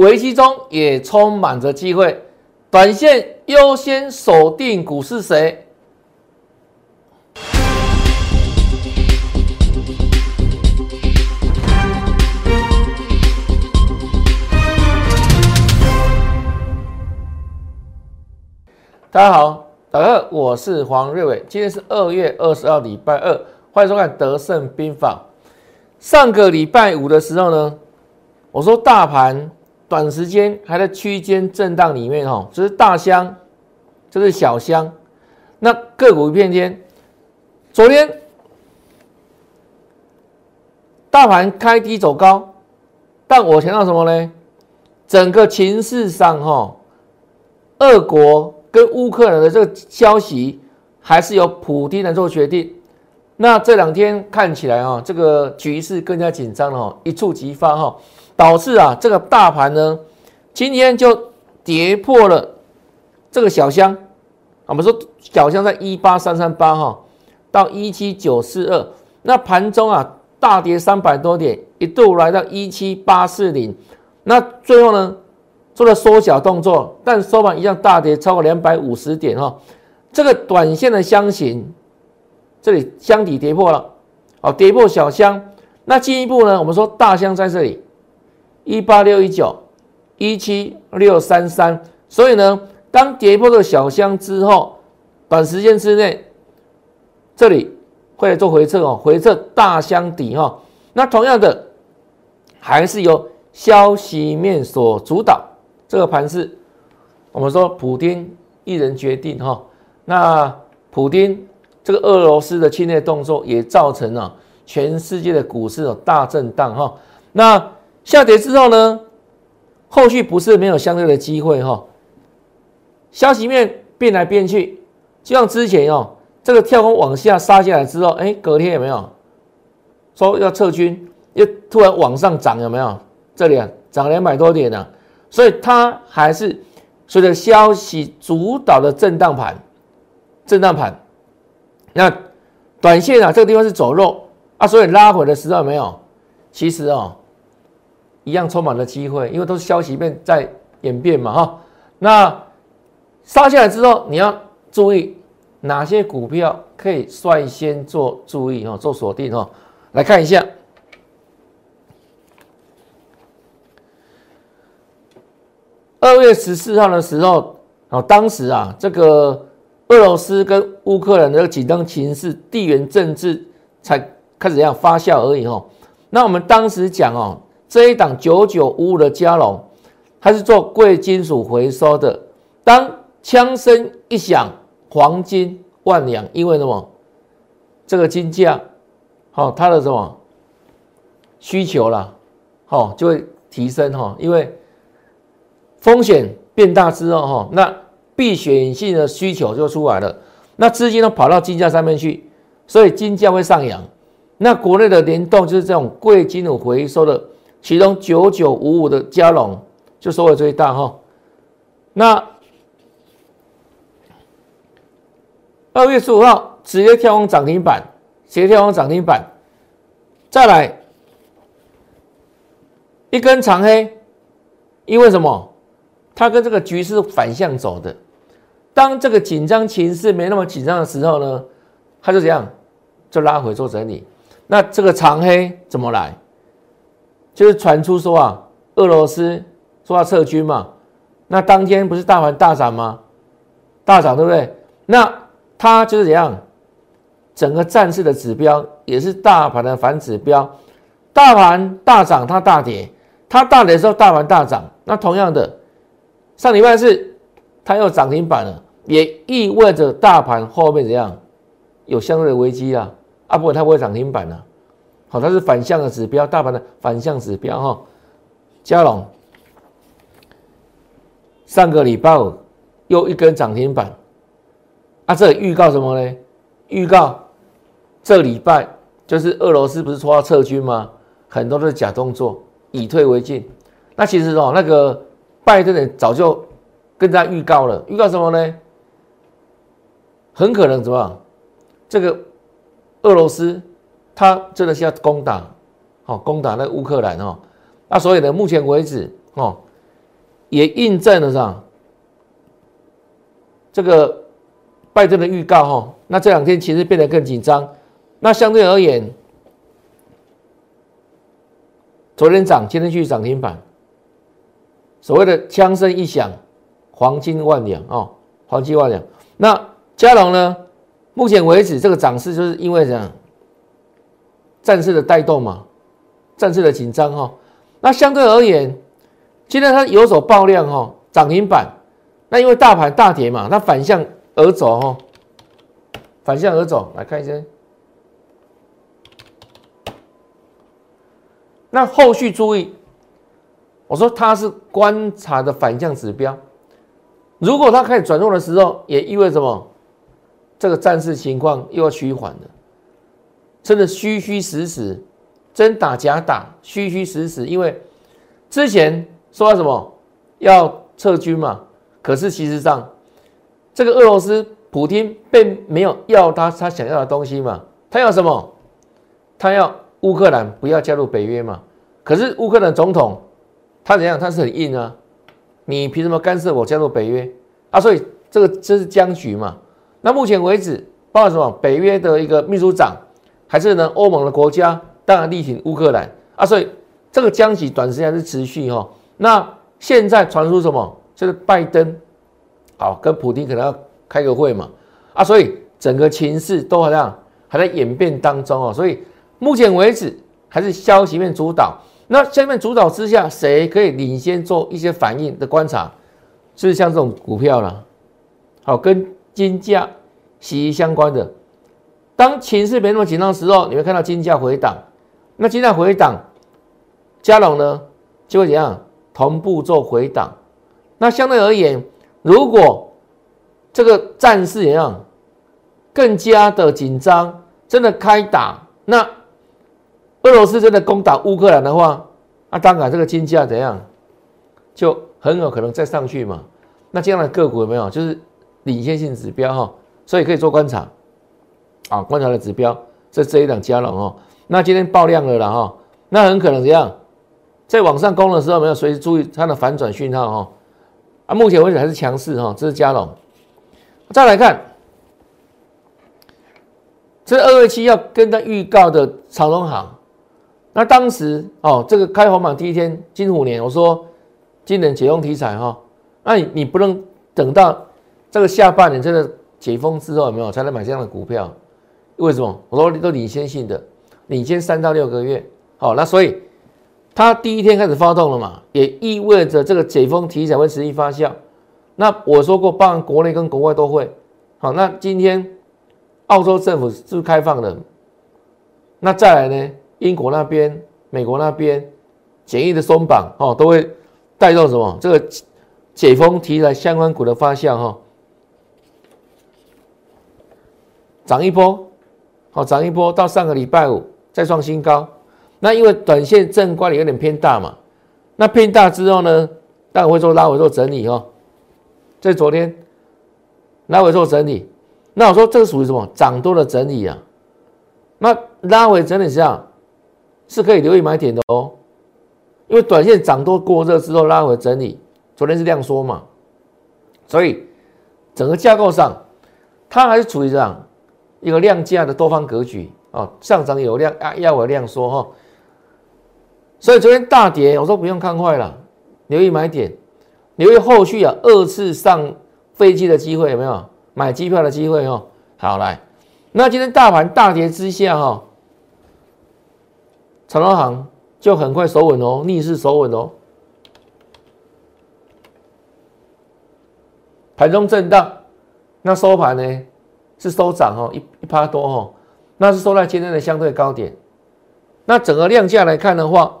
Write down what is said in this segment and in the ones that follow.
危机中也充满着机会，短线优先锁定股是谁？大家好，大家好，我是黄瑞伟，今天是二月二十二，礼拜二，欢迎收看《德胜兵法》。上个礼拜五的时候呢，我说大盘短时间还在区间震荡里面哈，这是大箱，这是小箱，那个股一片天。昨天大盘开低走高，但我强调什么呢？整个情势上哈，俄国。跟乌克兰的这个消息，还是由普京来做决定。那这两天看起来啊，这个局势更加紧张了，一触即发哈，导致啊这个大盘呢，今天就跌破了这个小箱。我们说小箱在一八三三八哈，到一七九四二，那盘中啊大跌三百多点，一度来到一七八四零，那最后呢？做了缩小动作，但收盘一样大跌超过两百五十点哈。这个短线的箱型，这里箱底跌破了，哦跌破小箱。那进一步呢？我们说大箱在这里，一八六一九，一七六三三。所以呢，当跌破了小箱之后，短时间之内，这里会来做回撤哦，回撤大箱底哈。那同样的，还是由消息面所主导。这个盘是，我们说普京一人决定哈。那普京这个俄罗斯的侵略动作也造成了全世界的股市有大震荡哈。那下跌之后呢，后续不是没有相对的机会哈。消息面变来变去，就像之前哦，这个跳空往下杀下来之后，哎，隔天有没有说要撤军，又突然往上涨有没有？这里啊，涨两百多点呢。所以它还是随着消息主导的震荡盘，震荡盘。那短线啊，这个地方是走弱啊，所以拉回的时候有没有，其实哦，一样充满了机会，因为都是消息面在演变嘛哈。那杀下来之后，你要注意哪些股票可以率先做注意哦，做锁定哦，来看一下。二月十四号的时候，啊，当时啊，这个俄罗斯跟乌克兰的紧张情势、地缘政治才开始要发酵而已哦。那我们当时讲哦，这一档九九五五的加龙，它是做贵金属回收的。当枪声一响，黄金万两，因为什么？这个金价，好，它的什么需求啦，好，就会提升哈，因为。风险变大之后，哈，那避险性的需求就出来了，那资金都跑到金价上面去，所以金价会上扬。那国内的联动就是这种贵金属回收的，其中九九五五的加龙就收获最大，哈。那二月十五号直接跳空涨停板，直接跳空涨停板，再来一根长黑，因为什么？它跟这个局势反向走的，当这个紧张情势没那么紧张的时候呢，它就这样就拉回做整理。那这个长黑怎么来？就是传出说啊，俄罗斯说要撤军嘛。那当天不是大盘大涨吗？大涨对不对？那它就是怎样？整个战事的指标也是大盘的反指标。大盘大涨，它大跌；它大跌的时候，大盘大涨。那同样的。上礼拜四，它又涨停板了，也意味着大盘后面怎样有相对的危机啊？啊，不它不会涨停板了，好，它是反向的指标，大盘的反向指标哈。嘉龙上个礼拜五又一根涨停板，啊，这预告什么呢？预告这礼拜就是俄罗斯不是说要撤军吗？很多都是假动作，以退为进。那其实哦，那个。拜登呢早就跟他预告了，预告什么呢？很可能怎么样？这个俄罗斯他真的是要攻打，好攻打那乌克兰哦。那所以呢，目前为止哦，也印证了啥？这个拜登的预告哈，那这两天其实变得更紧张。那相对而言，昨天涨，今天续涨停板。所谓的枪声一响，黄金万两哦，黄金万两。那加龙呢？目前为止，这个涨势就是因为这样战事的带动嘛，战事的紧张哈。那相对而言，今天它有所爆量哈，涨停板。那因为大盘大跌嘛，它反向而走哈，反向而走，来看一下。那后续注意，我说它是观察的反向指标。如果它开始转弱的时候，也意味着什么？这个战事情况又要趋缓了，真的虚虚实实，真打假打，虚虚实实。因为之前说什么要撤军嘛，可是其实上这个俄罗斯普京并没有要他他想要的东西嘛，他要什么？他要乌克兰不要加入北约嘛。可是乌克兰总统他怎样？他是很硬啊，你凭什么干涉我加入北约啊？所以这个这是僵局嘛。那目前为止，包括什么？北约的一个秘书长，还是呢？欧盟的国家当然力挺乌克兰啊，所以这个僵局短时间是持续哈。那现在传出什么？就是拜登，好跟普京可能要开个会嘛啊，所以整个情势都好像还在演变当中哦。所以目前为止还是消息面主导。那消息面主导之下，谁可以领先做一些反应的观察？就是像这种股票了，好跟。金价息息相关的，当情势没那么紧张的时候，你会看到金价回档。那金价回档，加龙呢就会怎样同步做回档。那相对而言，如果这个战事怎样更加的紧张，真的开打，那俄罗斯真的攻打乌克兰的话，那当然这个金价怎样就很有可能再上去嘛。那这样的个股有没有？就是。领先性指标哈，所以可以做观察，啊，观察的指标是这一档加龙哦。那今天爆量了了哈，那很可能怎样，在往上攻的时候，没有随时注意它的反转讯号哈。啊，目前为止还是强势哈，这是加龙。再来看，这二二七要跟他预告的长隆行，那当时哦，这个开红盘第一天金虎年，我说今年解封题材哈，那你你不能等到。这个下半年真的解封之后有没有才能买这样的股票？为什么？我说都领先性的，领先三到六个月。好，那所以它第一天开始发动了嘛，也意味着这个解封题材会持续发酵。那我说过，包含国内跟国外都会。好，那今天澳洲政府是开放的，那再来呢？英国那边、美国那边简易的松绑，哦，都会带动什么？这个解封题材相关股的发酵，哈。涨一波，好涨一波，到上个礼拜五再创新高。那因为短线正关的有点偏大嘛，那偏大之后呢，当然会做拉回做整理哦。在昨天拉回做整理，那我说这个属于什么？涨多的整理啊。那拉回整理这样是可以留意买点的哦，因为短线涨多过热之后拉回整理，昨天是量缩嘛，所以整个架构上它还是处于这样。一个量价的多方格局啊，上涨有量啊，要我量缩哈，所以昨天大跌，我说不用看坏了，留意买点，留意后续啊二次上飞机的机会有没有？买机票的机会哦。好来，那今天大盘大跌之下哈，长隆行就很快守稳哦，逆势守稳哦，盘中震荡，那收盘呢？是收涨哦，一一趴多哦，那是收在今天的相对高点。那整个量价来看的话，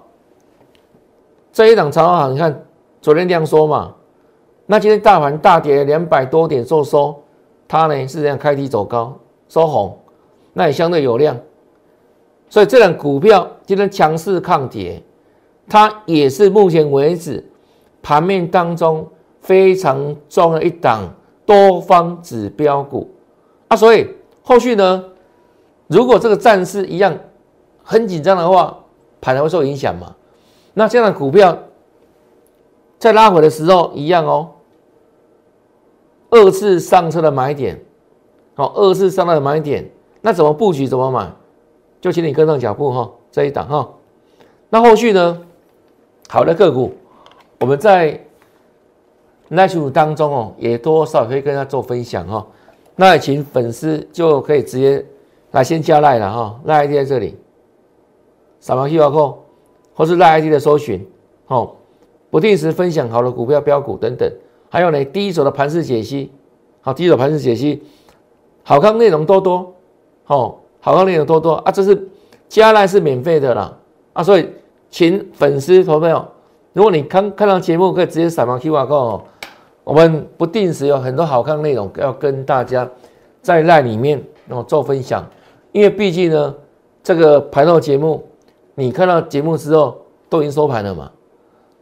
这一档长行，你看昨天量缩嘛，那今天大盘大跌两百多点做收，它呢是这样开低走高收红，那也相对有量。所以这档股票今天强势抗跌，它也是目前为止盘面当中非常重要一档多方指标股。啊，所以后续呢，如果这个战事一样很紧张的话，盘才会受影响嘛。那这样的股票在拉回的时候一样哦，二次上车的买点，好，二次上车的买点，那怎么布局怎么买，就请你跟上脚步哈，这一档哈。那后续呢？好的个股，我们在那群股当中哦，也多少可以跟大家做分享哈。那请粉丝就可以直接来先加赖了哈，赖 ID 在这里，扫描 QR code 或是赖 ID 的搜寻，哦，不定时分享好的股票标股等等，还有呢第一手的盘势解析，好，第一手盘势解析，好看内容多多，好，好看内容多多啊，这是加赖是免费的啦，啊，所以。请粉丝投票。如果你看看到节目，可以直接扫描 QR code 哦。我们不定时有很多好看内容要跟大家在赖里面哦做分享。因为毕竟呢，这个盘后节目，你看到节目之后都已经收盘了嘛。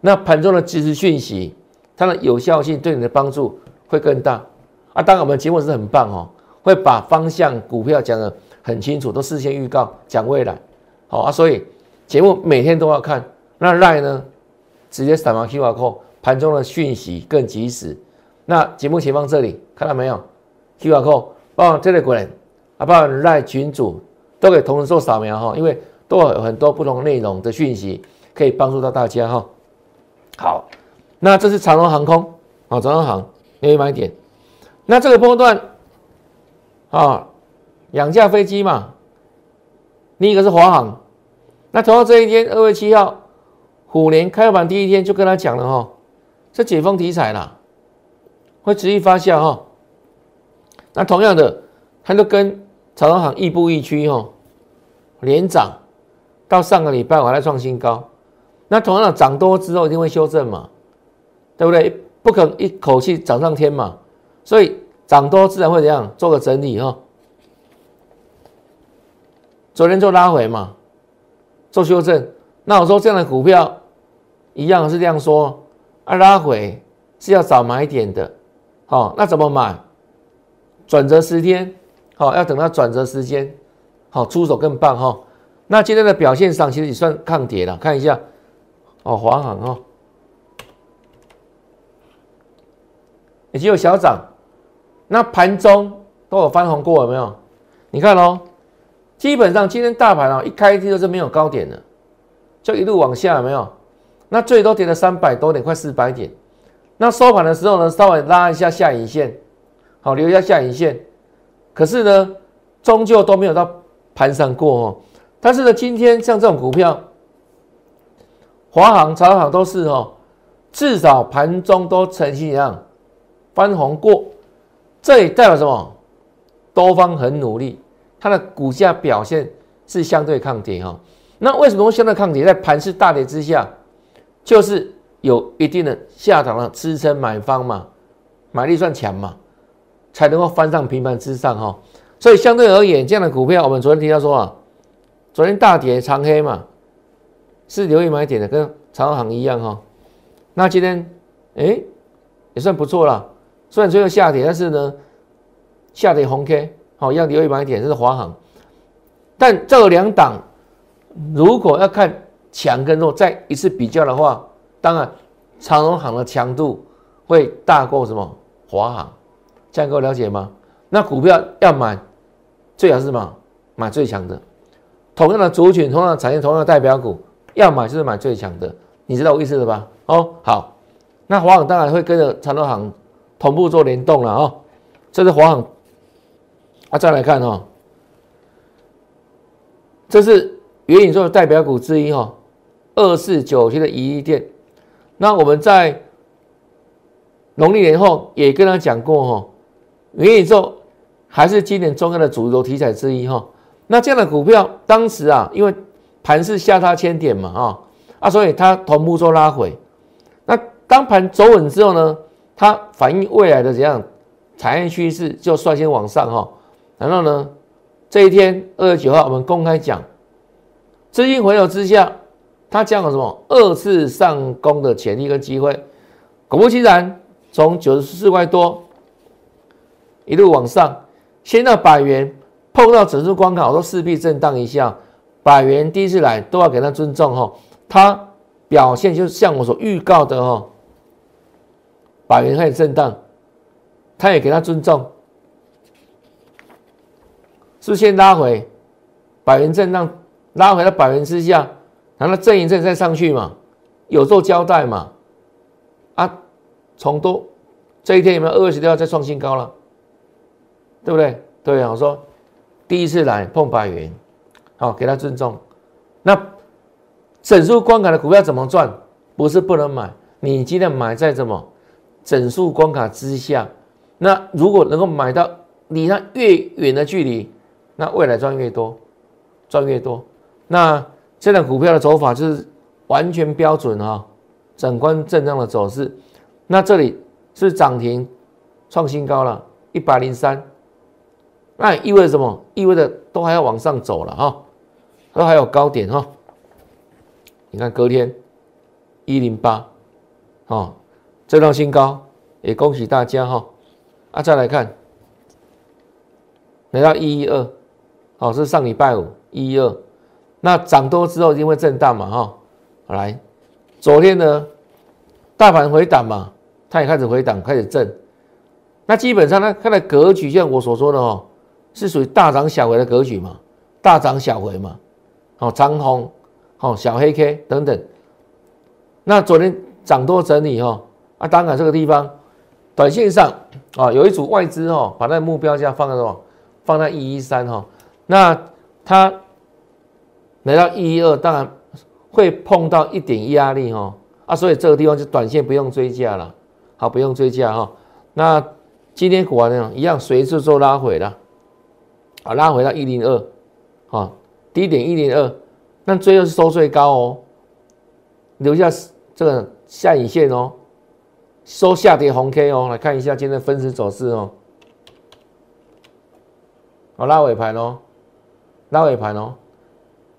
那盘中的即时讯息，它的有效性对你的帮助会更大啊。当然，我们节目是很棒哦，会把方向股票讲得很清楚，都事先预告讲未来。好啊，所以。节目每天都要看，那赖呢？直接扫描 QR code，盘中的讯息更及时。那节目前方这里看到没有？QR code，帮我这里过来，啊，帮我赖群主都给同时做扫描哈，因为都有很多不同内容的讯息可以帮助到大家哈。好，那这是长荣航空啊，长荣航可以买点。那这个波段啊，两架飞机嘛，另一个是华航。那同样这一天，二月七号，虎年开盘第一天就跟他讲了哈，这解封题材啦，会持续发酵哈。那同样的，它就跟长荣行亦步亦趋哈，连涨到上个礼拜我还在创新高。那同样的涨多之后一定会修正嘛，对不对？不可能一口气涨上天嘛，所以涨多自然会怎样做个整理哈。昨天做拉回嘛。做修正，那我说这样的股票一样是这样说，啊拉回是要找买点的，好，那怎么买？转折十天，好，要等到转折时间，好出手更棒哈。那今天的表现上其实也算抗跌了，看一下，哦，华航哈，已经有小涨，那盘中都有翻红过，有没有？你看哦。基本上今天大盘啊，一开低就是没有高点的，就一路往下，没有？那最多跌了三百多点，快四百点。那收盘的时候呢，稍微拉一下下影线，好留一下下影线。可是呢，终究都没有到盘上过哦。但是呢，今天像这种股票，华航、长航都是哦，至少盘中都呈现一样翻红过，这也代表什么？多方很努力。它的股价表现是相对抗跌哈，那为什么会相对抗跌？在盘势大跌之下，就是有一定的下档的支撑买方嘛，买力算强嘛，才能够翻上平盘之上哈。所以相对而言，这样的股票，我们昨天提到说啊，昨天大跌长黑嘛，是留意买点的，跟长航一样哈。那今天哎也算不错了，虽然最后下跌，但是呢下跌红 K。好，要留一买点，这是华航。但这两档，如果要看强跟弱，再一次比较的话，当然长荣行的强度会大过什么华航，这样各位了解吗？那股票要买，最好是什么？买最强的。同样的族群，同样的产业，同样的代表股，要买就是买最强的。你知道我意思了吧？哦，好。那华航当然会跟着长荣行同步做联动了哦。这是华航。啊，再来看哈，这是元宇宙的代表股之一哈，二四九七的宜利店。那我们在农历年后也跟他讲过哈，元宇宙还是今年重要的主流题材之一哈。那这样的股票，当时啊，因为盘是下差千点嘛啊啊，所以它同步做拉回。那当盘走稳之后呢，它反映未来的怎样产业趋势，就率先往上哈。然后呢？这一天二十九号，我们公开讲，资金回流之下，它将有什么二次上攻的潜力跟机会。果不其然，从九十四块多一路往上，先到百元，碰到整数关卡，都势必震荡一下。百元第一次来，都要给他尊重哈。它表现就是像我所预告的哈，百元开始震荡，他也给他尊重，是先拉回，百元震荡拉回到百元之下，然后震一震再上去嘛，有做交代嘛，啊，从多这一天有没有二十六再创新高了？对不对？对啊，我说第一次来碰百元，好给他尊重。那整数关卡的股票怎么赚？不是不能买，你今天买在什么整数关卡之下？那如果能够买到离它越远的距离，那未来赚越多，赚越多。那这档股票的走法就是完全标准哈，整关震荡的走势。那这里是涨停创新高了，一百零三。那意味着什么？意味着都还要往上走了哈，都还有高点哈。你看隔天一零八，哦，这创新高，也恭喜大家哈。啊，再来看来到一一二，哦是上礼拜五一一二，那涨多之后因为震荡嘛哈。来，昨天呢大盘回档嘛，它也开始回档，开始震。那基本上呢，它的格局像我所说的哦。是属于大涨小回的格局嘛？大涨小回嘛？好长红，好小黑 K 等等。那昨天涨多整理哈啊，当然这个地方，短线上啊有一组外资哈，把那个目标价放在什么？放在一一三哈。那它来到一一二，当然会碰到一点压力哈啊，所以这个地方就短线不用追加了，好不用追加哈。那今天果然一样，随时做拉回了。啊，拉回到一零二，啊，低点一零二，那最后是收最高哦，留下这个下影线哦，收下跌红 K 哦，来看一下今天分时走势哦，好拉尾盘哦，拉尾盘哦，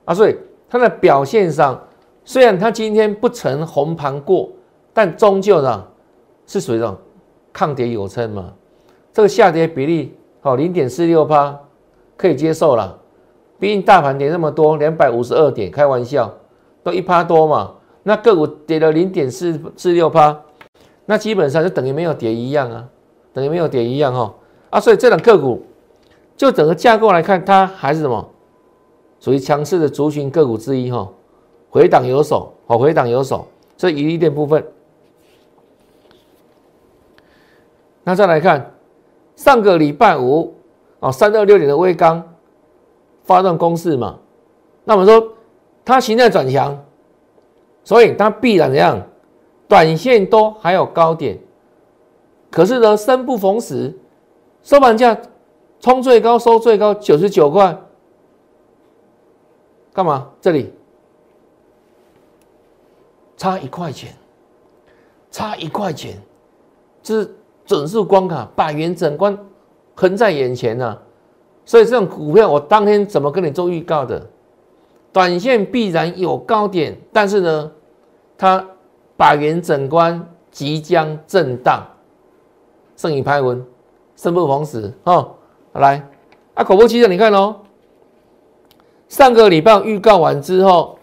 啊，所以它的表现上，虽然它今天不曾红盘过，但终究呢是属于这种抗跌有撑嘛，这个下跌比例好零点四六八。可以接受了，毕竟大盘跌那么多，两百五十二点，开玩笑，都一趴多嘛。那个股跌了零点四四六趴，那基本上就等于没有跌一样啊，等于没有跌一样哈。啊，所以这两个股就整个架构来看，它还是什么，属于强势的族群个股之一哈。回档有手，好，回档有手，这一利点部分。那再来看上个礼拜五。啊，三二六点的微钢发动攻势嘛，那我们说它形态转强，所以它必然怎样？短线多还有高点，可是呢，生不逢时，收盘价冲最高收最高九十九块，干嘛？这里差一块钱，差一块钱，这是整数关卡，百元整关。横在眼前呢，所以这种股票我当天怎么跟你做预告的？短线必然有高点，但是呢，它百元整关即将震荡，剩余拍文，生不逢时哦。来，啊，口播期的你看哦，上个礼拜预告完之后，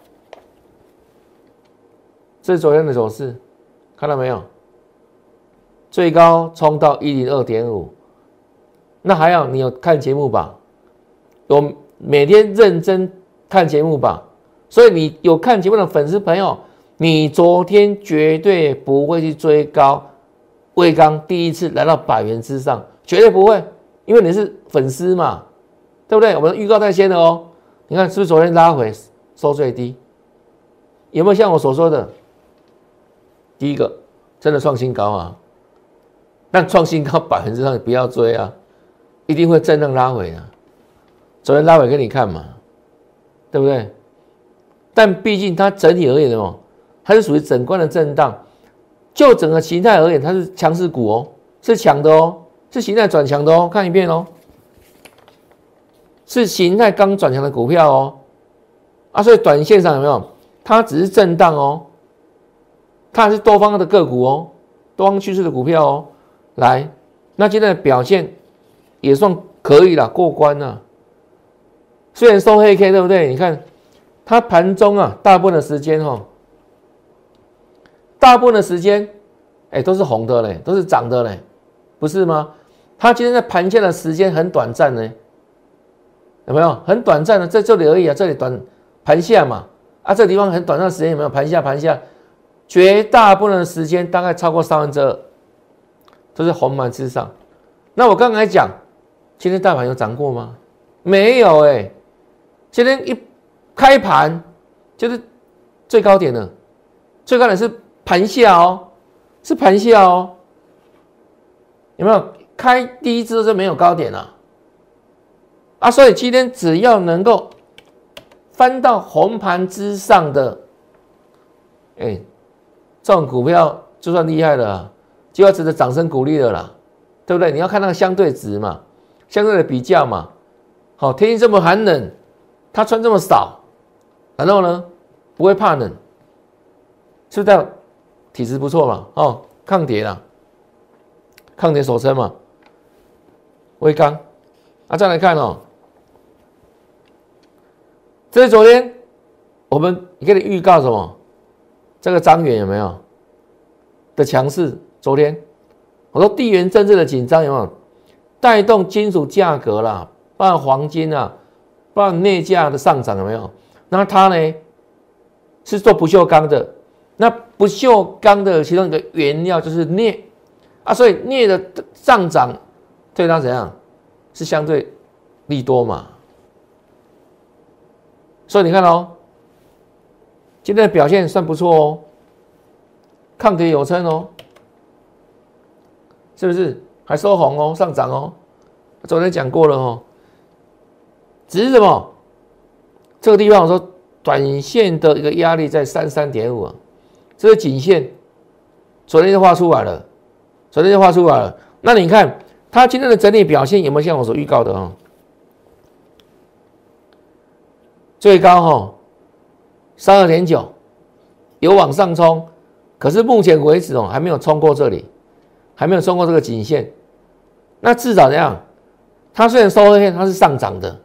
这是昨天的走势，看到没有？最高冲到一零二点五。那还要你有看节目吧？有每天认真看节目吧？所以你有看节目的粉丝朋友，你昨天绝对不会去追高，魏刚第一次来到百元之上，绝对不会，因为你是粉丝嘛，对不对？我们预告在先的哦。你看是不是昨天拉回收最低？有没有像我所说的？第一个真的创新高啊，但创新高 百分之上不要追啊。一定会震荡拉回啊！昨天拉回给你看嘛，对不对？但毕竟它整体而言哦，它是属于整关的震荡。就整个形态而言，它是强势股哦，是强的哦，是形态转强的哦。看一遍哦，是形态刚转强的股票哦。啊，所以短线上有没有？它只是震荡哦，它是多方的个股哦，多方趋势的股票哦。来，那今天的表现。也算可以了，过关了。虽然收黑 K，对不对？你看它盘中啊，大部分的时间哈，大部分的时间哎，都是红的嘞，都是涨的嘞，不是吗？它今天在盘下的时间很短暂呢，有没有？很短暂的在这里而已啊，这里短盘下嘛，啊，这地方很短暂时间有没有？盘下盘下，绝大部分的时间大概超过三分之二，都是红盘之上。那我刚才讲，今天大盘有涨过吗？没有哎，今天一开盘就是最高点了，最高点是盘下哦，是盘下哦，有没有？开第一支就没有高点了，啊，啊所以今天只要能够翻到红盘之上的，哎，这种股票就算厉害了，就要值得掌声鼓励的啦，对不对？你要看那个相对值嘛，相对的比较嘛。好，天气这么寒冷，他穿这么少，然后呢，不会怕冷，是不是体质不错嘛？哦，抗跌了，抗跌守撑嘛。微刚，啊，再来看哦，这是昨天我们给你预告什么？这个张元有没有的强势？昨天我说地缘政治的紧张有没有带动金属价格啦？包括黄金啊，包括镍价的上涨有没有？那它呢是做不锈钢的，那不锈钢的其中一个原料就是镍啊，所以镍的上涨。对它怎样是相对利多嘛？所以你看哦，今天的表现算不错哦，抗跌有撑哦，是不是？还收红哦，上涨哦。昨天讲过了哦，只是什么？这个地方我说短线的一个压力在三三点五啊，这个颈线昨天就画出来了，昨天就画出来了。那你看。它今天的整体表现有没有像我所预告的啊？最高哈三二点九，有往上冲，可是目前为止哦还没有冲过这里，还没有冲过这个颈线。那至少怎样？它虽然收黑，它是上涨的，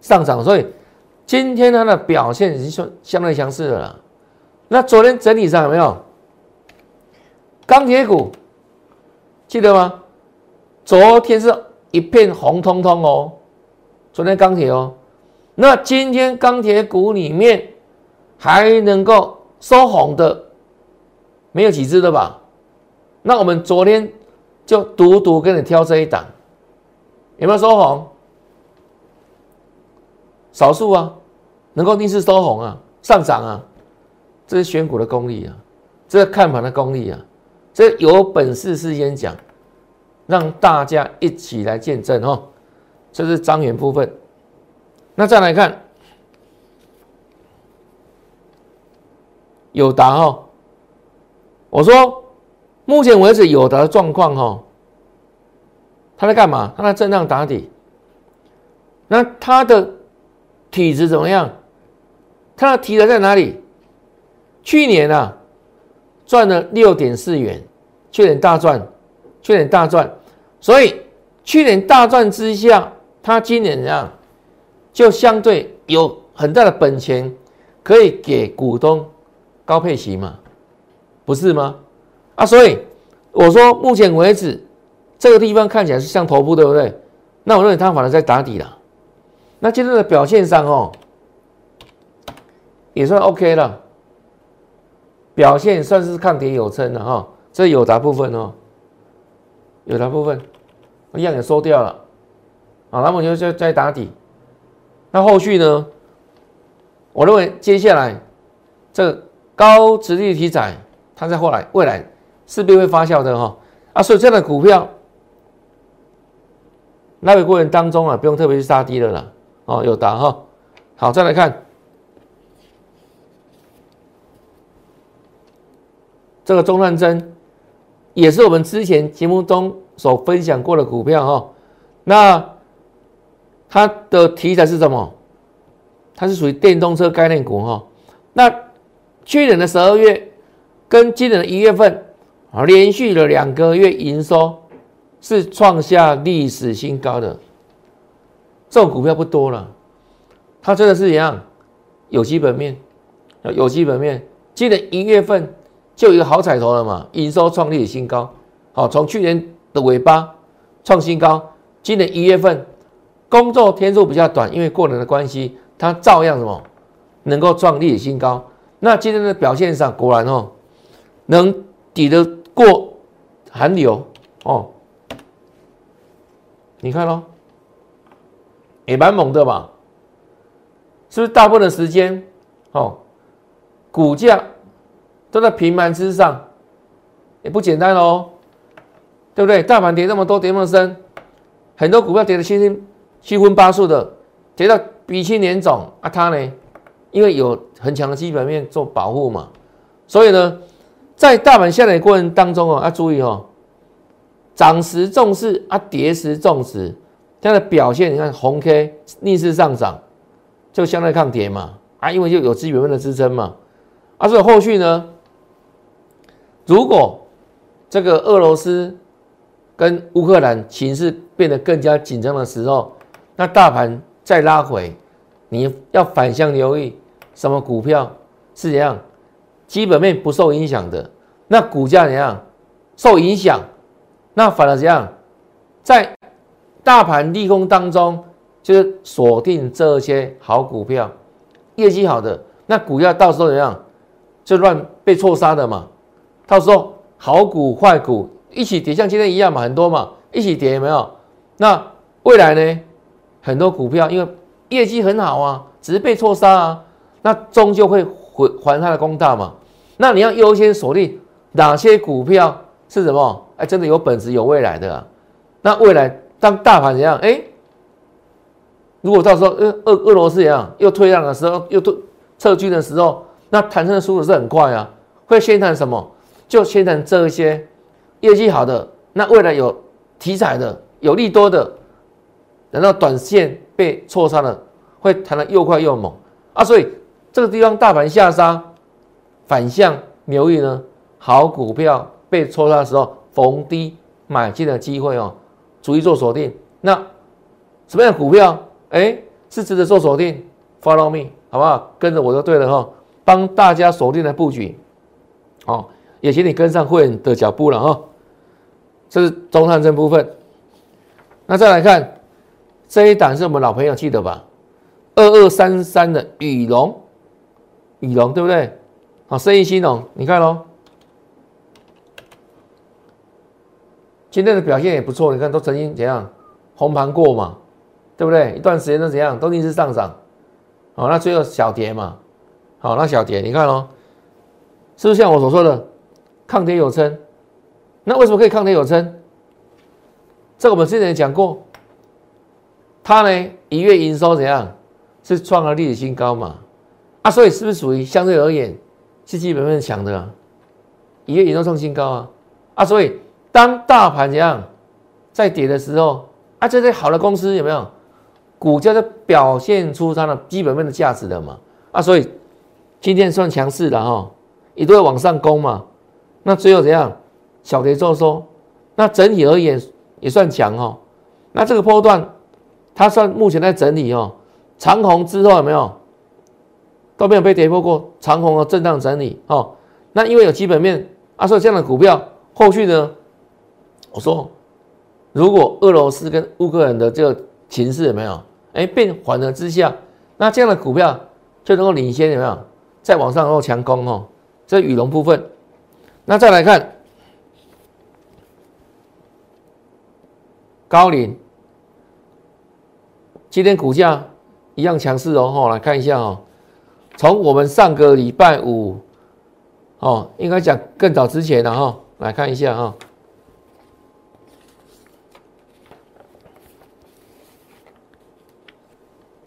上涨，所以今天它的表现已经算相对强势的了。那昨天整体上有没有钢铁股？记得吗？昨天是一片红彤彤哦，昨天钢铁哦，那今天钢铁股里面还能够收红的，没有几只的吧？那我们昨天就独独给你挑这一档，有没有收红？少数啊，能够逆势收红啊，上涨啊，这是选股的功力啊，这是看盘的功力啊，这有本事事先讲。让大家一起来见证哦，这是张元部分。那再来看友达哈，我说目前为止友达的状况哈，他在干嘛？他在震荡打底。那他的体质怎么样？他的体质在哪里？去年啊赚了六点四元，去年大赚，去年大赚。所以去年大赚之下，他今年怎样，就相对有很大的本钱，可以给股东高配息嘛，不是吗？啊，所以我说目前为止这个地方看起来是像头部，对不对？那我认为它反而在打底了。那今天的表现上哦，也算 OK 了，表现算是抗跌有撑的哈。这有达部分哦。有的部分一样也收掉了，啊，那么就就再打底。那后续呢？我认为接下来这个高值率题材，它在后来未来势必会发酵的哈。啊，所以这样的股票，那个过程当中啊，不用特别去杀低了啦。哦，有答哈。好，再来看这个中段针。也是我们之前节目中所分享过的股票哈，那它的题材是什么？它是属于电动车概念股哈。那去年的十二月跟今年的一月份啊，连续了两个月营收是创下历史新高。的这种股票不多了，它真的是一样有基本面，有基本面。今年一月份。就有一个好彩头了嘛，营收创历史新高。好，从去年的尾巴创新高，今年一月份工作天数比较短，因为过年的关系，它照样什么能够创历史新高。那今天的表现上，果然哦，能抵得过寒流哦。你看咯，也蛮猛的吧？是不是大部分的时间哦，股价都在平盘之上，也不简单哦，对不对？大盘跌那么多，跌那么深，很多股票跌得七分七荤八素的，跌到鼻青脸肿啊！它呢，因为有很强的基本面做保护嘛，所以呢，在大盘下跌过程当中啊，要注意哦。涨时重视啊，跌时重视，这样的表现，你看红 K 逆势上涨，就相对抗跌嘛啊，因为就有基本面的支撑嘛啊，所以后续呢，如果这个俄罗斯跟乌克兰情势变得更加紧张的时候，那大盘再拉回，你要反向留意什么股票是怎样，基本面不受影响的，那股价怎样受影响？那反而怎样，在大盘利空当中，就是锁定这些好股票，业绩好的，那股票到时候怎样，就乱被错杀的嘛。到时候好股坏股一起跌，像今天一样嘛，很多嘛，一起跌有没有？那未来呢，很多股票因为业绩很好啊，只是被错杀啊，那终究会还还它的公道嘛。那你要优先锁定哪些股票是什么？哎，真的有本质、有未来的啊！那未来当大盘怎样？哎，如果到时候俄俄俄罗斯怎样又退让的时候，又退撤军的时候，那弹升的速度是很快啊！会先谈什么？就先谈这些业绩好的，那未来有题材的、有利多的，等到短线被错杀了，会弹得又快又猛啊！所以这个地方大盘下杀，反向留意呢，好股票被错杀的时候。逢低买进的机会哦，逐一做锁定。那什么样的股票，哎，是值得做锁定？Follow me，好不好？跟着我就对了哈，帮大家锁定的布局。哦，也请你跟上会员的脚步了哈。这是中探证部分。那再来看这一档是我们老朋友记得吧？二二三三的羽龙，羽龙对不对？好，生意兴隆，你看喽。今天的表现也不错，你看都曾经怎样红盘过嘛，对不对？一段时间都怎样，都逆势上涨，好，那最后小跌嘛，好，那小跌，你看哦，是不是像我所说的抗跌有撑？那为什么可以抗跌有撑？这个我们之前也讲过，它呢一月营收怎样是创了历史新高嘛？啊，所以是不是属于相对而言是基本面强的？啊？一月营收创新高啊，啊，所以。当大盘怎样在跌的时候，啊，这些好的公司有没有股价就表现出它的基本面的价值的嘛？啊，所以今天算强势的哈，也都会往上攻嘛。那最后怎样小跌做收，那整体而言也算强哦。那这个波段它算目前在整理哦，长虹之后有没有都没有被跌破过，长虹的震荡整理哦。那因为有基本面啊，所以这样的股票后续呢？我说，如果俄罗斯跟乌克兰的这个情势有没有哎变缓了之下，那这样的股票就能够领先有没有？再往上能够强攻哦，这羽绒部分。那再来看高瓴，今天股价一样强势哦。哈，来看一下哦，从我们上个礼拜五哦，应该讲更早之前的哈，来看一下哈。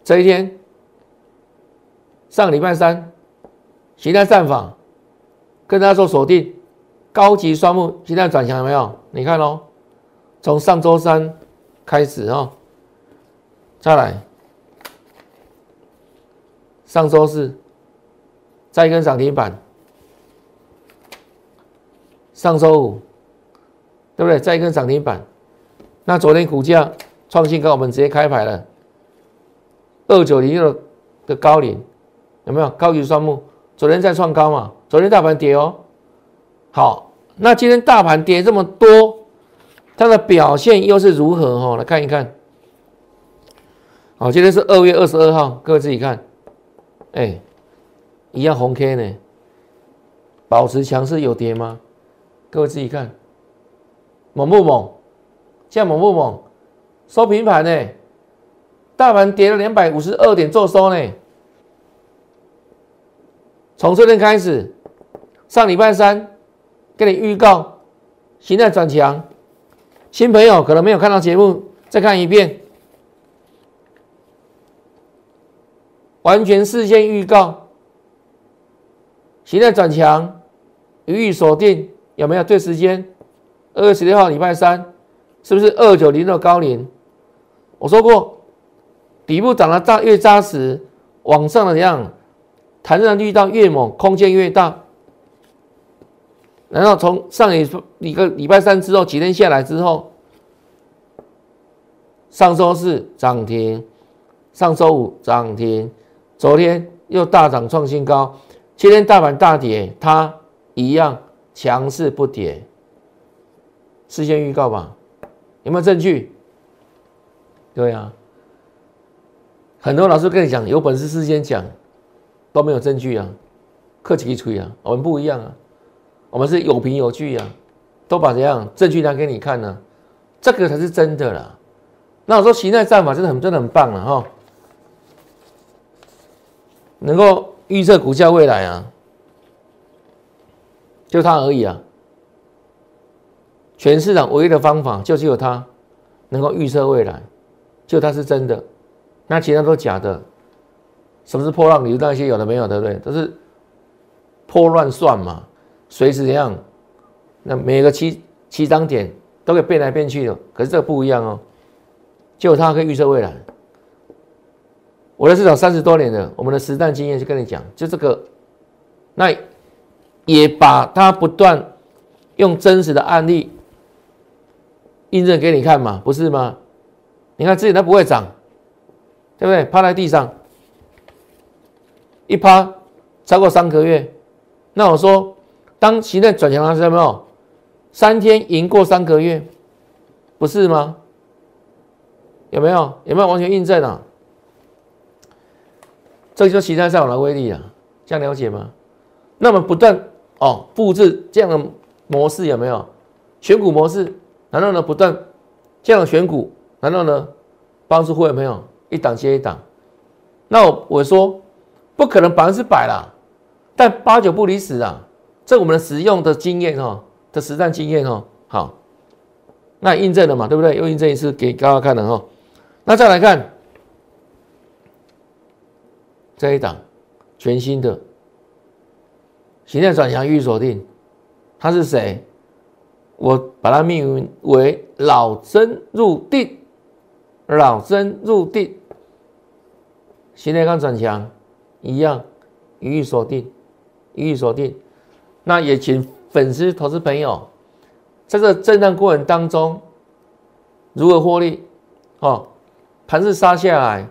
这一天，上礼拜三，形态上访，跟大家做锁定，高级双木形态转强有没有？你看喽，从上周三开始哦，再来，上周四再一根涨停板，上周五对不对？再一根涨停板，那昨天股价创新高，我们直接开牌了。二九零六的高领有没有高级双木？昨天在创高嘛？昨天大盘跌哦，好，那今天大盘跌这么多，它的表现又是如何？哈，来看一看。好，今天是二月二十二号，各位自己看。哎，一样红 K 呢，保持强势有跌吗？各位自己看，猛不猛？现在猛不猛？收平盘呢？大盘跌了两百五十二点做收呢。从这天开始，上礼拜三给你预告，形态转强。新朋友可能没有看到节目，再看一遍，完全事先预告，形态转强，予以锁定，有没有对时间？二月十六号礼拜三，是不是二九零的高龄？我说过，底部涨得大越扎实，往上的怎样？弹上力道越猛，空间越大。然后从上一一个礼拜三之后，几天下来之后，上周四涨停，上周五涨停，昨天又大涨创新高。今天大盘大跌，它一样强势不跌。事先预告吧，有没有证据？对啊，很多老师跟你讲，有本事事先讲。都没有证据啊，客气一吹啊，我们不一样啊，我们是有凭有据啊，都把怎样证据拿给你看呢？这个才是真的啦。那我说形态战法真的很真的很棒了哈，能够预测股价未来啊，就它而已啊。全市场唯一的方法就只有它能够预测未来，就它是真的，那其他都假的。什么是破浪理论？那些有的没有，对不对？都是破乱算嘛，随时怎样？那每个七七张点都可以变来变去的。可是这个不一样哦，就它可以预测未来。我的市场三十多年了，我们的实战经验就跟你讲，就这个，那也把它不断用真实的案例印证给你看嘛，不是吗？你看自己它不会涨，对不对？趴在地上。一趴超过三个月，那我说，当形态转强的时候，没有三天赢过三个月？不是吗？有没有？有没有完全印证啊？这就是形态上的威力啊！这样了解吗？那么不断哦复制这样的模式有没有？选股模式，然后呢不断这样的选股，然后呢帮助会有没有一档接一档？那我说。不可能百分之百啦，但八九不离十啊！这我们的实用的经验哈，的实战经验哈，好，那印证了嘛，对不对？又印证一次给大家看了哈。那再来看这一档全新的形态转强预锁定，他是谁？我把它命名为老僧入定，老僧入定，形态刚转强。一样，予以锁定，予以锁定。那也请粉丝、投资朋友，在这震荡过程当中，如何获利？哦，盘势杀下来，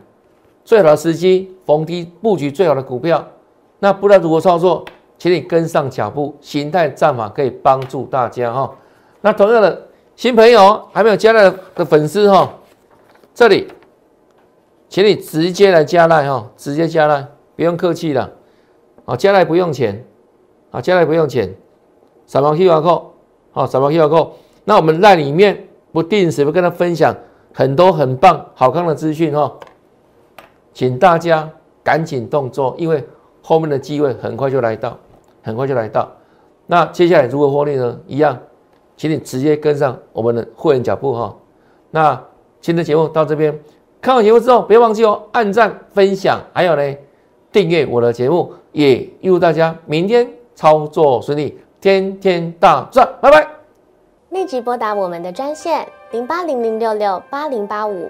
最好的时机逢低布局最好的股票。那不知道如何操作，请你跟上脚步，形态战法可以帮助大家哈。那同样的新朋友还没有加来的粉丝哈，这里，请你直接来加来哈，直接加来。不用客气了，啊，加来不用钱，啊，加来不用钱，扫描 QR code，好，扫描 QR code。那我们在里面不定时会跟他分享很多很棒、好看的资讯哈，请大家赶紧动作，因为后面的机会很快就来到，很快就来到。那接下来如何获利呢？一样，请你直接跟上我们的会员脚步哈。那今天的节目到这边，看完节目之后，别忘记哦，按赞、分享，还有呢。订阅我的节目，也预祝大家明天操作顺利，天天大赚，拜拜！立即拨打我们的专线零八零零六六八零八五